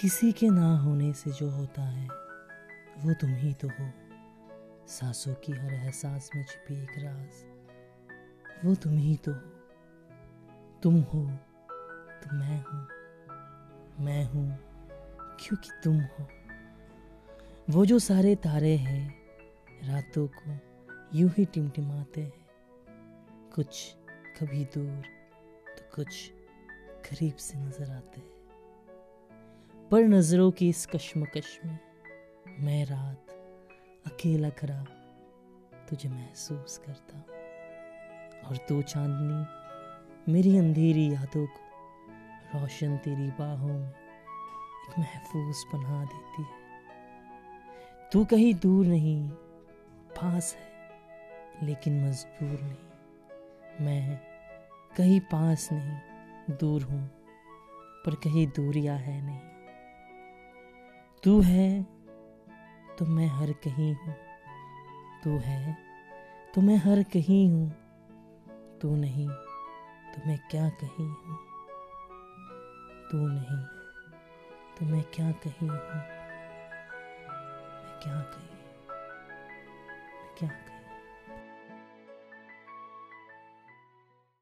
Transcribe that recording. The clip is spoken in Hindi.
किसी के ना होने से जो होता है, वो तुम ही तो हो। सांसों की हर एहसास में छिपी एक राज, वो तुम ही तो हो। तुम हो तो मैं हूँ मैं हूँ क्योंकि तुम हो। वो जो सारे तारे हैं, रातों को यूँ ही टिमटिमाते हैं। कुछ कभी दूर तो कुछ करीब से नज़र आते हैं। पर नज़रों की इस कश्मकश में मैं रात अकेला खड़ा तुझे महसूस करता और तू चांदनी मेरी अंधेरी यादों को रोशन तेरी बाहों में एक महफूज पनाह देती है। तू कहीं दूर नहीं, पास है, लेकिन मजबूर नहीं। मैं कहीं पास नहीं, दूर हूँ, पर कहीं दूरिया है नहीं। तू है तो मैं हर कहीं हूँ। तू है तो मैं हर कहीं हूँ। तू नहीं तो मैं क्या कहीं हूँ। तू नहीं तो मैं क्या कहीं हूँ। मैं क्या कहीं, मैं क्या कहीं